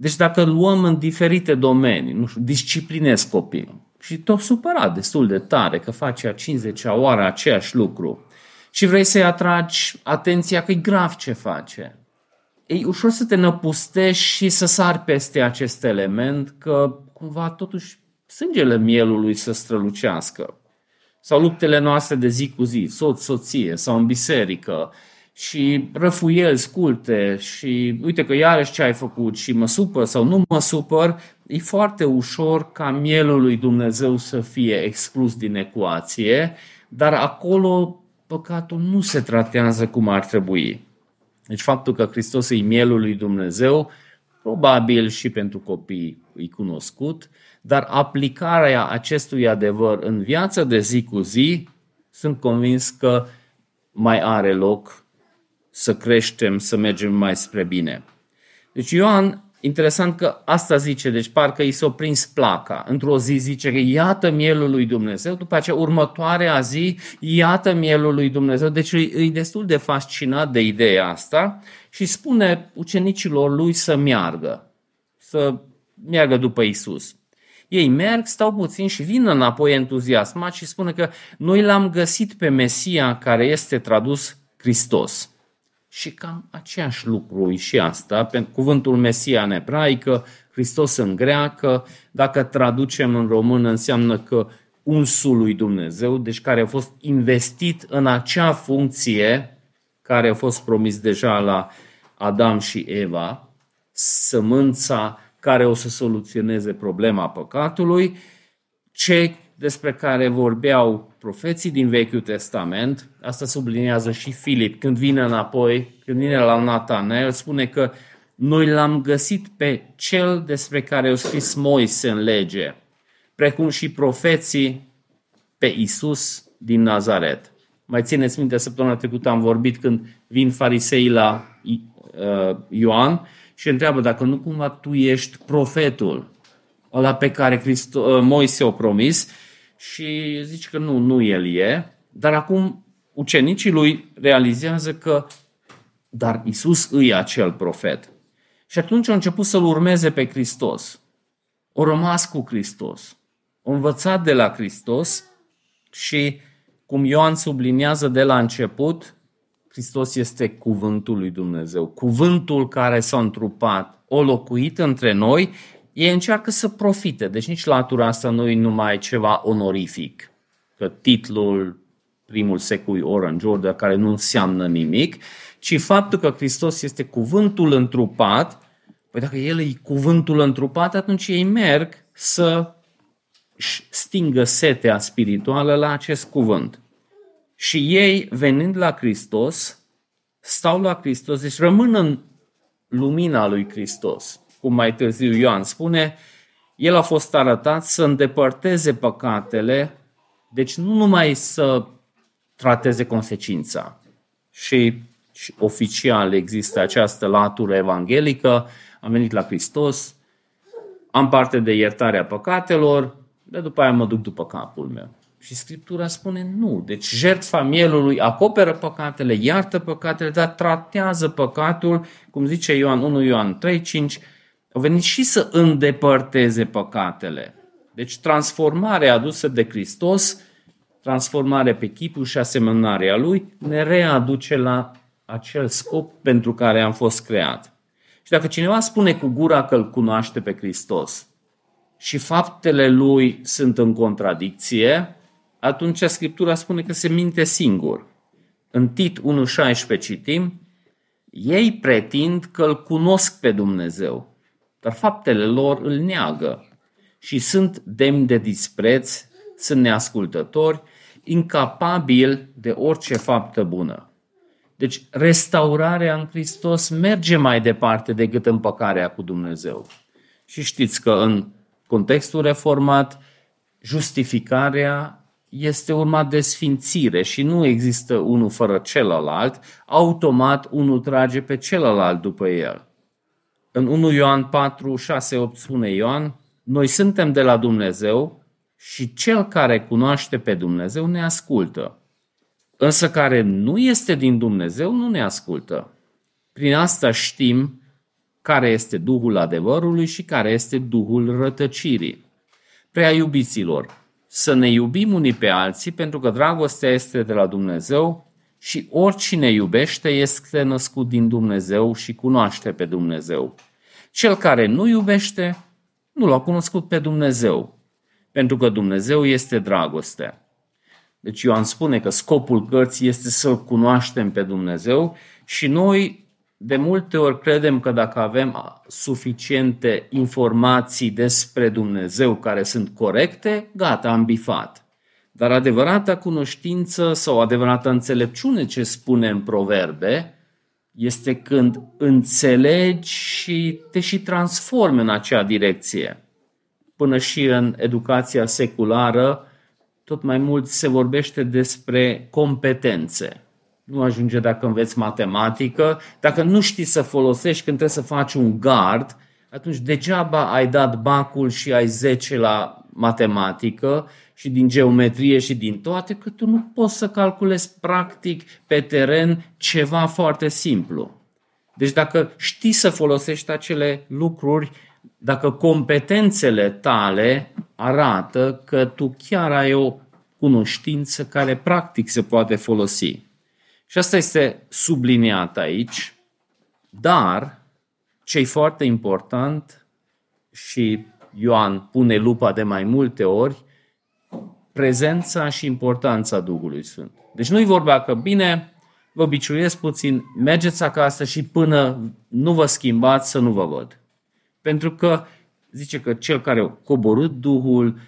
Deci dacă luăm în diferite domenii, nu știu, disciplinez copilul. Și tot supărat destul de tare că face a 50-a oară aceeași lucru. Și vrei să-i atragi atenția că e grav ce face, e ușor să te năpustești și să sari peste acest element că cumva totuși sângele mielului să strălucească. Sau luptele noastre de zi cu zi, soț, soție sau în biserică, și răfuiel, sculte și uite că iarăși ce ai făcut și mă supăr sau nu mă supăr, e foarte ușor ca mielul lui Dumnezeu să fie exclus din ecuație, dar acolo păcatul nu se tratează cum ar trebui. Deci faptul că Hristos e mielul lui Dumnezeu, probabil și pentru copii e cunoscut, dar aplicarea acestui adevăr în viața de zi cu zi, sunt convins că mai are loc să creștem, să mergem mai spre bine. Deci Ioan, interesant că asta zice, deci parcă i s-a prins placa. Într-o zi zice că iată mielul lui Dumnezeu, după aceea următoarea zi, iată mielul lui Dumnezeu. Deci e destul de fascinat de ideea asta și spune ucenicilor lui să meargă, să meargă după Isus. Ei merg, stau puțin și vin înapoi entuziasmat și spune că noi l-am găsit pe Mesia care este tradus Hristos. Și cam aceeași lucru e și asta, pentru cuvântul Mesia în ebraică, Hristos în greacă, dacă traducem în română înseamnă că unsul lui Dumnezeu, deci care a fost investit în acea funcție care a fost promis deja la Adam și Eva, sămânța care o să soluționeze problema păcatului, ce despre care vorbeau profeții din Vechiul Testament, asta subliniază și Filip, când vine înapoi, când vine la Natanael, spune că noi l-am găsit pe cel despre care o scris Moise în lege, precum și profeții pe Isus din Nazaret. Mai țineți minte, săptămâna trecută am vorbit când vin farisei la uh, Ioan și întreabă dacă nu cumva tu ești profetul ăla pe care Cristo, uh, Moise o promis și zice că nu, nu el e, dar acum ucenicii lui realizează că dar Isus îi acel profet. Și atunci au început să-L urmeze pe Hristos. O rămas cu Hristos. Au învățat de la Hristos și, cum Ioan subliniază de la început, Hristos este cuvântul lui Dumnezeu. Cuvântul care s-a întrupat, o locuit între noi, ei încearcă să profite. Deci nici latura asta nu e numai ceva onorific. Că titlul primul secui Orange Order, care nu înseamnă nimic, ci faptul că Hristos este cuvântul întrupat, păi dacă El e cuvântul întrupat, atunci ei merg să stingă setea spirituală la acest cuvânt. Și ei, venind la Hristos, stau la Hristos, deci rămân în lumina lui Hristos. Cum mai târziu Ioan spune, el a fost arătat să îndepărteze păcatele, deci nu numai să trateze consecința. Și, și oficial există această latură evanghelică, am venit la Hristos, am parte de iertarea păcatelor, dar după aia mă duc după capul meu. Și Scriptura spune nu. Deci jertfa mielului acoperă păcatele, iartă păcatele, dar tratează păcatul, cum zice Ioan 1 Ioan 3, 5, au venit și să îndepărteze păcatele. Deci transformarea adusă de Hristos, transformarea pe chipul și asemănarea Lui, ne readuce la acel scop pentru care am fost creat. Și dacă cineva spune cu gura că îl cunoaște pe Hristos și faptele lui sunt în contradicție, atunci Scriptura spune că se minte singur. În Tit 1.16 citim, ei pretind că îl cunosc pe Dumnezeu, dar faptele lor îl neagă și sunt demni de dispreț, sunt neascultători, incapabili de orice faptă bună. Deci restaurarea în Hristos merge mai departe decât împăcarea cu Dumnezeu. Și știți că în contextul reformat, justificarea este urmat de sfințire și nu există unul fără celălalt, automat unul trage pe celălalt după el. În 1 Ioan 4, 6, 8 spune Ioan, noi suntem de la Dumnezeu și cel care cunoaște pe Dumnezeu ne ascultă. Însă care nu este din Dumnezeu nu ne ascultă. Prin asta știm care este Duhul adevărului și care este Duhul rătăcirii. Prea iubiților, să ne iubim unii pe alții pentru că dragostea este de la Dumnezeu și oricine iubește este născut din Dumnezeu și cunoaște pe Dumnezeu. Cel care nu iubește nu l-a cunoscut pe Dumnezeu, pentru că Dumnezeu este dragoste. Deci Ioan spune că scopul cărții este să-L cunoaștem pe Dumnezeu și noi de multe ori credem că dacă avem suficiente informații despre Dumnezeu care sunt corecte, gata, am bifat. Dar adevărata cunoștință sau adevărata înțelepciune ce spune în proverbe este când înțelegi și te și transformi în acea direcție. Până și în educația seculară, tot mai mult se vorbește despre competențe. Nu ajunge dacă înveți matematică. Dacă nu știi să folosești când trebuie să faci un gard, atunci degeaba ai dat bacul și ai 10 la matematică și din geometrie și din toate, că tu nu poți să calculezi practic pe teren ceva foarte simplu. Deci dacă știi să folosești acele lucruri, dacă competențele tale arată că tu chiar ai o cunoștință care practic se poate folosi. Și asta este subliniat aici, dar ce e foarte important și Ioan pune lupa de mai multe ori, prezența și importanța Duhului Sfânt. Deci nu-i vorba că, bine, vă biciuiesc puțin, mergeți acasă și până nu vă schimbați să nu vă văd. Pentru că zice că cel care a coborât Duhul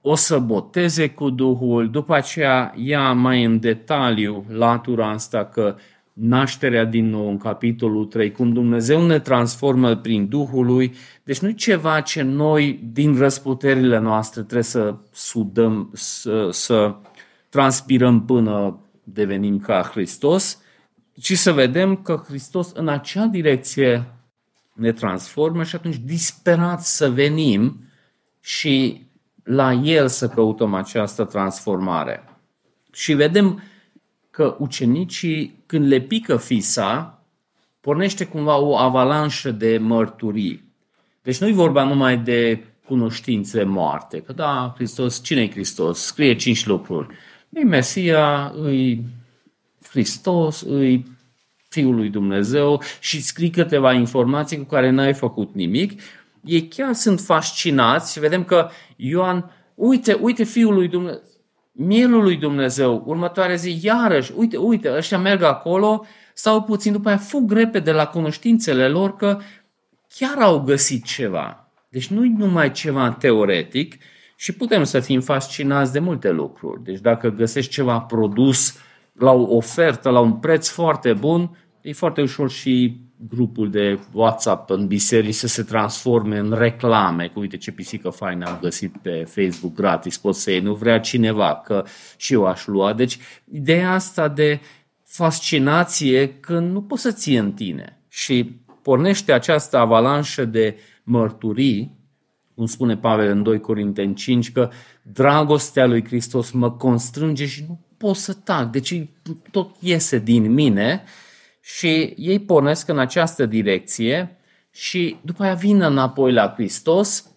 o să boteze cu Duhul, după aceea ia mai în detaliu latura asta că nașterea din nou în capitolul 3, cum Dumnezeu ne transformă prin Duhul lui. Deci nu e ceva ce noi, din răsputerile noastre, trebuie să sudăm, să, să transpirăm până devenim ca Hristos, ci să vedem că Hristos în acea direcție ne transformă și atunci disperat să venim și la El să căutăm această transformare. Și vedem că ucenicii, când le pică fisa, pornește cumva o avalanșă de mărturii. Deci nu i vorba numai de cunoștințe moarte, că da, Hristos, cine e Hristos? Scrie cinci lucruri. E Mesia, îi Hristos, îi Fiul lui Dumnezeu și scrii câteva informații cu care n-ai făcut nimic. Ei chiar sunt fascinați și vedem că Ioan, uite, uite Fiul lui Dumnezeu, mielul lui Dumnezeu, următoarea zi, iarăși, uite, uite, ăștia merg acolo, stau puțin, după aia fug repede la cunoștințele lor că chiar au găsit ceva. Deci nu e numai ceva teoretic și putem să fim fascinați de multe lucruri. Deci dacă găsești ceva produs la o ofertă, la un preț foarte bun, e foarte ușor și grupul de WhatsApp în biserici să se transforme în reclame, cu uite ce pisică faină am găsit pe Facebook gratis, poți să iei, nu vrea cineva, că și eu aș lua. Deci ideea asta de fascinație când nu poți să ții în tine. Și pornește această avalanșă de mărturii, cum spune Pavel în 2 Corinteni 5, că dragostea lui Hristos mă constrânge și nu pot să tac, deci tot iese din mine și ei pornesc în această direcție și după aia vin înapoi la Hristos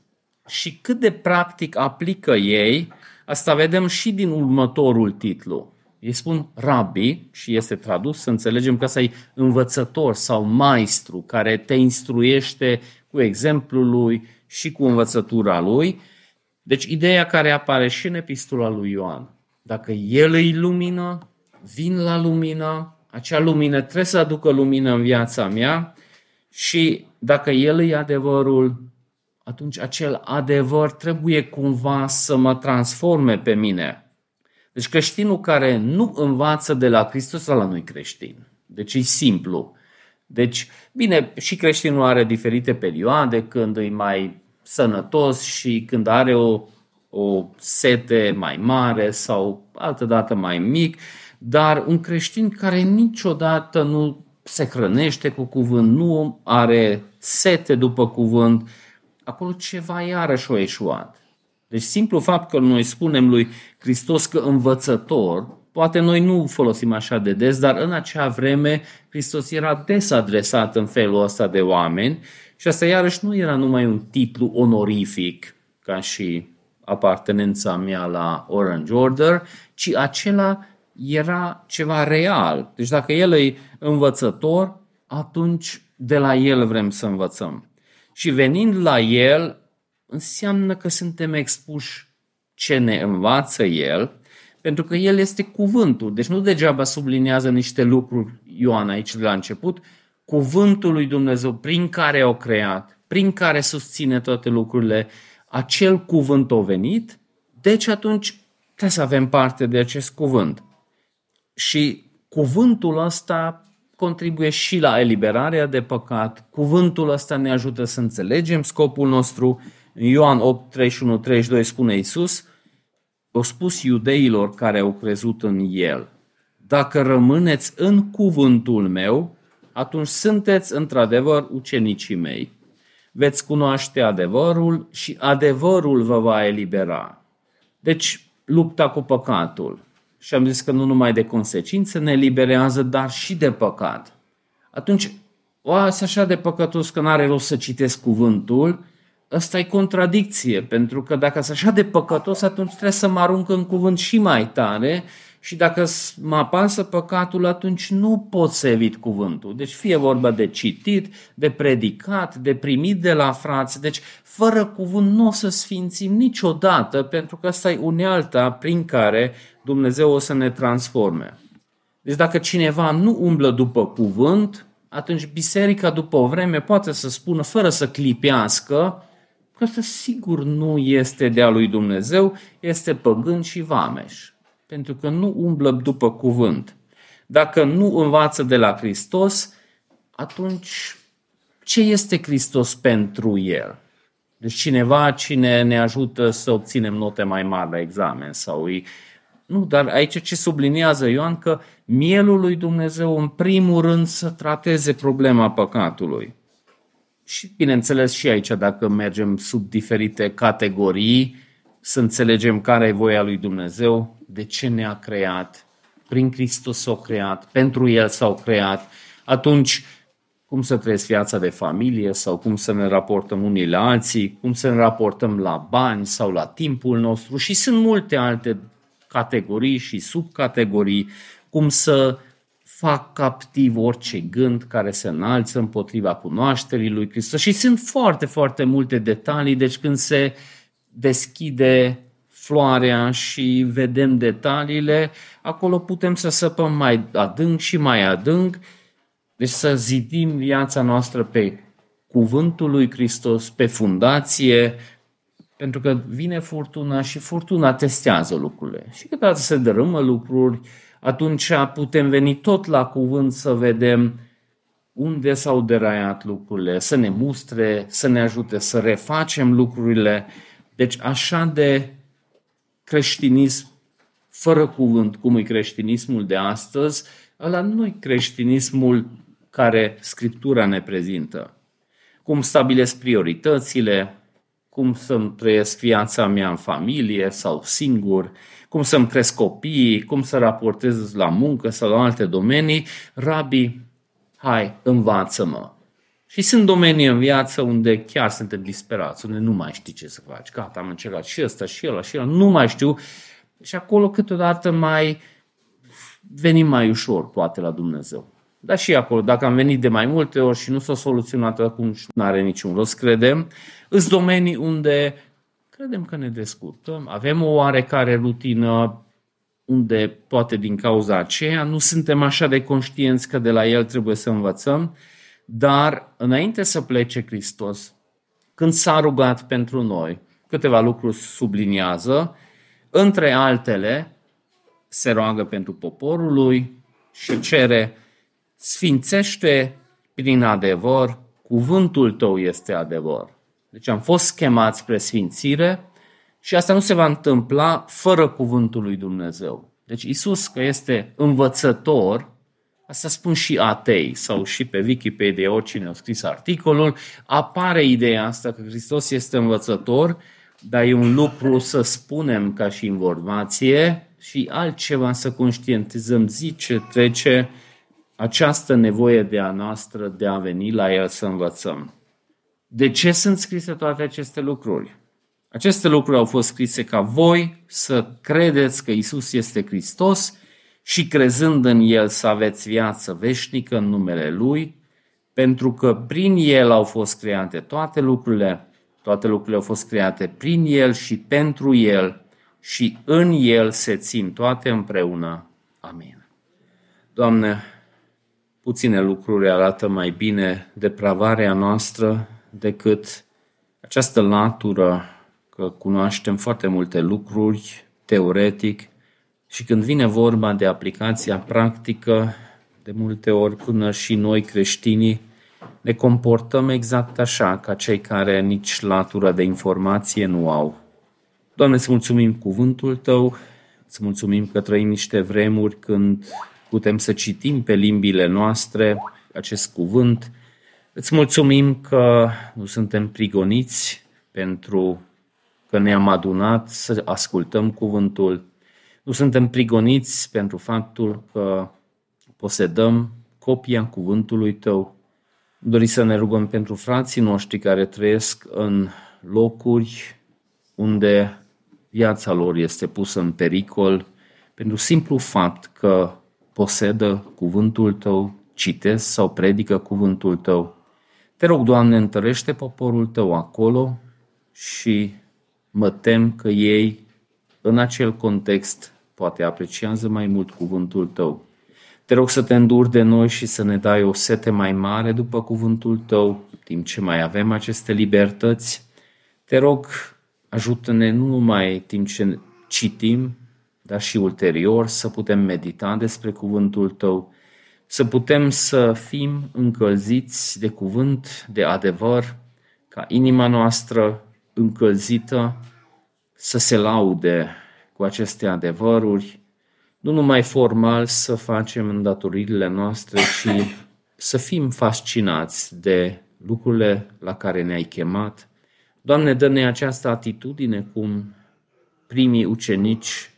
și cât de practic aplică ei, asta vedem și din următorul titlu. Ei spun rabbi și este tradus să înțelegem că ăsta e învățător sau maestru care te instruiește cu exemplul lui și cu învățătura lui. Deci ideea care apare și în epistola lui Ioan. Dacă el îi lumină, vin la lumină, acea lumină trebuie să aducă lumină în viața mea și dacă El e adevărul, atunci acel adevăr trebuie cumva să mă transforme pe mine. Deci creștinul care nu învață de la Hristos, la nu creștin. Deci e simplu. Deci, bine, și creștinul are diferite perioade când e mai sănătos și când are o, o sete mai mare sau altă dată mai mic dar un creștin care niciodată nu se hrănește cu cuvânt, nu are sete după cuvânt, acolo ceva iarăși o eșuat. Deci simplu fapt că noi spunem lui Hristos că învățător, poate noi nu folosim așa de des, dar în acea vreme Hristos era des adresat în felul ăsta de oameni și asta iarăși nu era numai un titlu onorific, ca și apartenența mea la Orange Order, ci acela era ceva real. Deci dacă el e învățător, atunci de la el vrem să învățăm. Și venind la el, înseamnă că suntem expuși ce ne învață el, pentru că el este cuvântul. Deci nu degeaba sublinează niște lucruri Ioan aici de la început, cuvântul lui Dumnezeu prin care au creat, prin care susține toate lucrurile, acel cuvânt a venit, deci atunci trebuie să avem parte de acest cuvânt. Și cuvântul ăsta contribuie și la eliberarea de păcat. Cuvântul ăsta ne ajută să înțelegem scopul nostru. În Ioan 8, 31, 32 spune Iisus, o spus iudeilor care au crezut în El, dacă rămâneți în cuvântul meu, atunci sunteți într-adevăr ucenicii mei. Veți cunoaște adevărul și adevărul vă va elibera. Deci, lupta cu păcatul, și am zis că nu numai de consecințe ne eliberează, dar și de păcat. Atunci, oase așa de păcătos că n-are rost să citesc cuvântul, ăsta e contradicție, pentru că dacă sunt așa de păcătos, atunci trebuie să mă arunc în cuvânt și mai tare și dacă mă apasă păcatul, atunci nu pot să evit cuvântul. Deci fie vorba de citit, de predicat, de primit de la frați. Deci fără cuvânt nu o să sfințim niciodată, pentru că asta e unealta prin care Dumnezeu o să ne transforme. Deci dacă cineva nu umblă după cuvânt, atunci biserica după o vreme poate să spună, fără să clipească, că ăsta sigur nu este de-a lui Dumnezeu, este păgân și vameș. Pentru că nu umblă după cuvânt. Dacă nu învață de la Hristos, atunci ce este Hristos pentru el? Deci cineva cine ne ajută să obținem note mai mari la examen sau îi... Nu, dar aici ce subliniază Ioan că mielul lui Dumnezeu în primul rând să trateze problema păcatului. Și bineînțeles și aici dacă mergem sub diferite categorii, să înțelegem care e voia lui Dumnezeu, de ce ne-a creat, prin Hristos s-a creat, pentru El s-au creat, atunci cum să trăiesc viața de familie sau cum să ne raportăm unii la alții, cum să ne raportăm la bani sau la timpul nostru și sunt multe alte categorii și subcategorii, cum să fac captiv orice gând care se înalță împotriva cunoașterii lui Hristos. Și sunt foarte, foarte multe detalii, deci când se deschide floarea și vedem detaliile, acolo putem să săpăm mai adânc și mai adânc deci să zidim viața noastră pe cuvântul lui Hristos, pe fundație, pentru că vine furtuna și furtuna testează lucrurile. Și câteodată se dărâmă lucruri, atunci putem veni tot la cuvânt să vedem unde s-au deraiat lucrurile, să ne mustre, să ne ajute să refacem lucrurile. Deci așa de creștinism fără cuvânt, cum e creștinismul de astăzi, ăla nu e creștinismul care Scriptura ne prezintă. Cum stabilesc prioritățile, cum să-mi trăiesc viața mea în familie sau singur, cum să-mi cresc copiii, cum să raportez la muncă sau la alte domenii, rabi, hai, învață-mă. Și sunt domenii în viață unde chiar suntem disperați, unde nu mai știi ce să faci. Gata, am încercat și ăsta și ăla și ăla, nu mai știu. Și acolo câteodată mai venim mai ușor, poate, la Dumnezeu. Dar și acolo, dacă am venit de mai multe ori și nu s-a soluționat acum nu are niciun rost, credem, sunt domenii unde credem că ne descurcăm, avem o oarecare rutină unde poate din cauza aceea nu suntem așa de conștienți că de la el trebuie să învățăm, dar înainte să plece Hristos, când s-a rugat pentru noi, câteva lucruri subliniază, între altele, se roagă pentru poporul lui și cere sfințește prin adevăr, cuvântul tău este adevăr. Deci am fost chemați spre sfințire și asta nu se va întâmpla fără cuvântul lui Dumnezeu. Deci Isus, că este învățător, asta spun și atei sau și pe Wikipedia, oricine a scris articolul, apare ideea asta că Hristos este învățător, dar e un lucru să spunem ca și informație și altceva să conștientizăm zi ce trece această nevoie de a noastră de a veni la El să învățăm. De ce sunt scrise toate aceste lucruri? Aceste lucruri au fost scrise ca voi să credeți că Isus este Hristos și crezând în El să aveți viață veșnică în numele Lui, pentru că prin El au fost create toate lucrurile, toate lucrurile au fost create prin El și pentru El și în El se țin toate împreună. Amin. Doamne, puține lucruri arată mai bine depravarea noastră decât această latură că cunoaștem foarte multe lucruri teoretic și când vine vorba de aplicația practică, de multe ori până și noi creștinii ne comportăm exact așa ca cei care nici latura de informație nu au. Doamne, să mulțumim cuvântul Tău, să mulțumim că trăim niște vremuri când putem să citim pe limbile noastre acest cuvânt. Îți mulțumim că nu suntem prigoniți pentru că ne-am adunat să ascultăm cuvântul. Nu suntem prigoniți pentru faptul că posedăm copia cuvântului tău. Dori să ne rugăm pentru frații noștri care trăiesc în locuri unde viața lor este pusă în pericol, pentru simplu fapt că posedă cuvântul tău, citesc sau predică cuvântul tău. Te rog, Doamne, întărește poporul tău acolo și mă tem că ei, în acel context, poate apreciază mai mult cuvântul tău. Te rog să te înduri de noi și să ne dai o sete mai mare după cuvântul tău, timp ce mai avem aceste libertăți. Te rog, ajută-ne nu numai timp ce citim, dar și ulterior să putem medita despre cuvântul Tău, să putem să fim încălziți de cuvânt, de adevăr, ca inima noastră încălzită să se laude cu aceste adevăruri, nu numai formal să facem îndatoririle noastre, ci să fim fascinați de lucrurile la care ne-ai chemat. Doamne, dă-ne această atitudine cum primii ucenici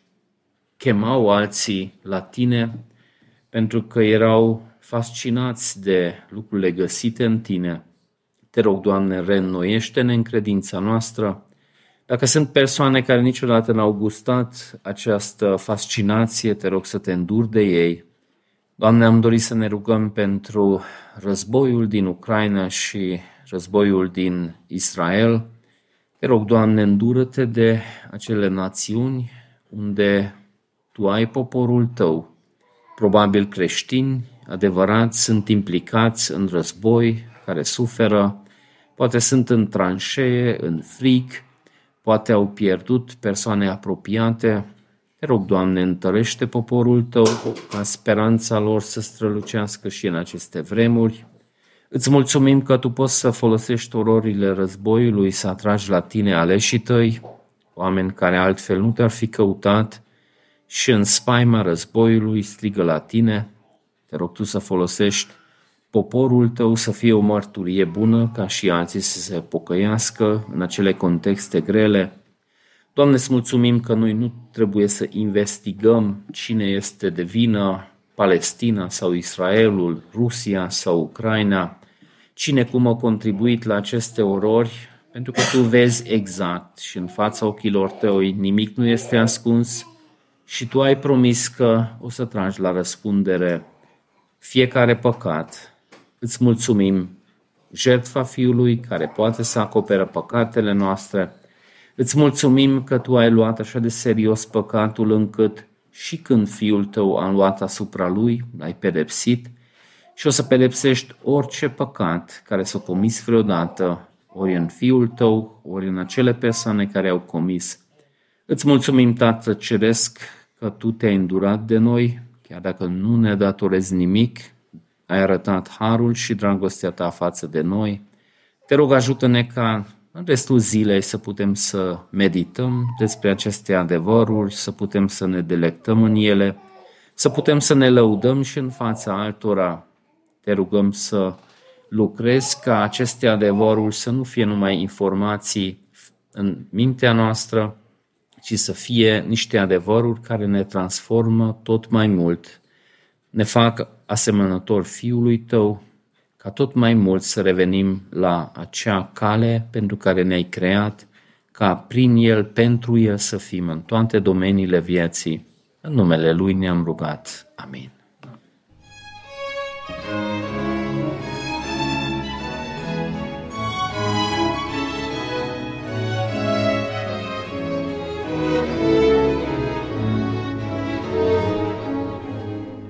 chemau alții la tine pentru că erau fascinați de lucrurile găsite în tine. Te rog, Doamne, reînnoiește-ne în credința noastră. Dacă sunt persoane care niciodată n-au gustat această fascinație, te rog să te înduri de ei. Doamne, am dorit să ne rugăm pentru războiul din Ucraina și războiul din Israel. Te rog, Doamne, îndură-te de acele națiuni unde Tu ai poporul Tău, probabil creștini, adevărați, sunt implicați în război, care suferă, poate sunt în tranșee, în frig, poate au pierdut persoane apropiate. Te rog, Doamne, întărește poporul Tău ca speranța lor să strălucească și în aceste vremuri. Îți mulțumim că Tu poți să folosești ororile războiului, să atragi la Tine aleșii Tăi, oameni care altfel nu te-ar fi căutat și în spaima războiului strigă la Tine. Te rog Tu să folosești poporul tău să fie o mărturie bună, ca și alții să se pocăiască în acele contexte grele. Doamne, îți mulțumim că noi nu trebuie să investigăm cine este de vină, Palestina sau Israelul, Rusia sau Ucraina, cine cum a contribuit la aceste orori, pentru că tu vezi exact și în fața ochilor tăi nimic nu este ascuns și tu ai promis că o să tragi la răspundere fiecare păcat, Îți mulțumim, jertfa Fiului care poate să acoperă păcatele noastre. Îți mulțumim că Tu ai luat așa de serios păcatul încât și când Fiul Tău a luat asupra Lui, l-ai pedepsit și o să pedepsești orice păcat care s-a comis vreodată, ori în Fiul Tău, ori în acele persoane care au comis. Îți mulțumim, Tată Ceresc, că Tu te-ai îndurat de noi, chiar dacă nu ne datorezi nimic, ai arătat harul și dragostea ta față de noi. Te rog, ajută-ne ca în restul zilei să putem să medităm despre aceste adevăruri, să putem să ne delectăm în ele, să putem să ne lăudăm și în fața altora. Te rugăm să lucrezi ca aceste adevăruri să nu fie numai informații în mintea noastră, ci să fie niște adevăruri care ne transformă tot mai mult ne fac asemănător Fiului Tău, ca tot mai mult să revenim la acea cale pentru care ne-ai creat, ca prin El, pentru El să fim în toate domeniile vieții. În numele Lui ne-am rugat. Amin.